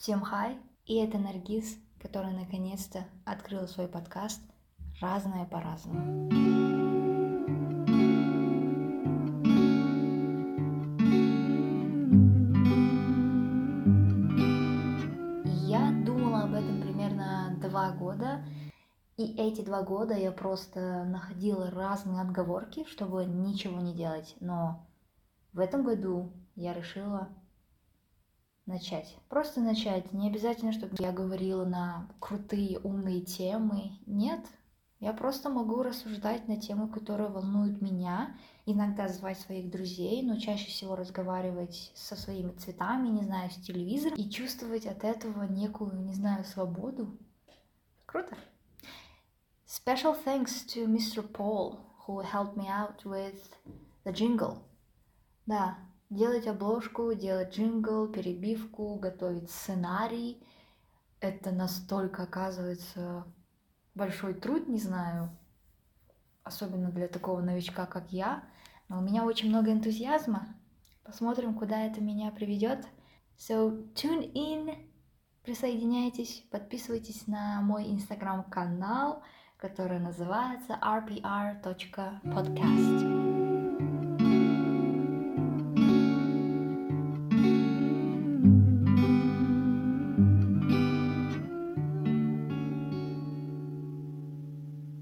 Всем хай, и это Наргиз, которая наконец-то открыла свой подкаст «Разное по-разному». Я думала об этом примерно два года, и эти два года я просто находила разные отговорки, чтобы ничего не делать. Но в этом году я решила начать. Просто начать. Не обязательно, чтобы я говорила на крутые, умные темы. Нет. Я просто могу рассуждать на темы, которые волнуют меня. Иногда звать своих друзей, но чаще всего разговаривать со своими цветами, не знаю, с телевизором. И чувствовать от этого некую, не знаю, свободу. Круто. Special thanks to Mr. Paul, who helped me out with the jingle. Да, делать обложку, делать джингл, перебивку, готовить сценарий. Это настолько, оказывается, большой труд, не знаю, особенно для такого новичка, как я. Но у меня очень много энтузиазма. Посмотрим, куда это меня приведет. So, tune in, присоединяйтесь, подписывайтесь на мой инстаграм-канал, который называется rpr.podcast.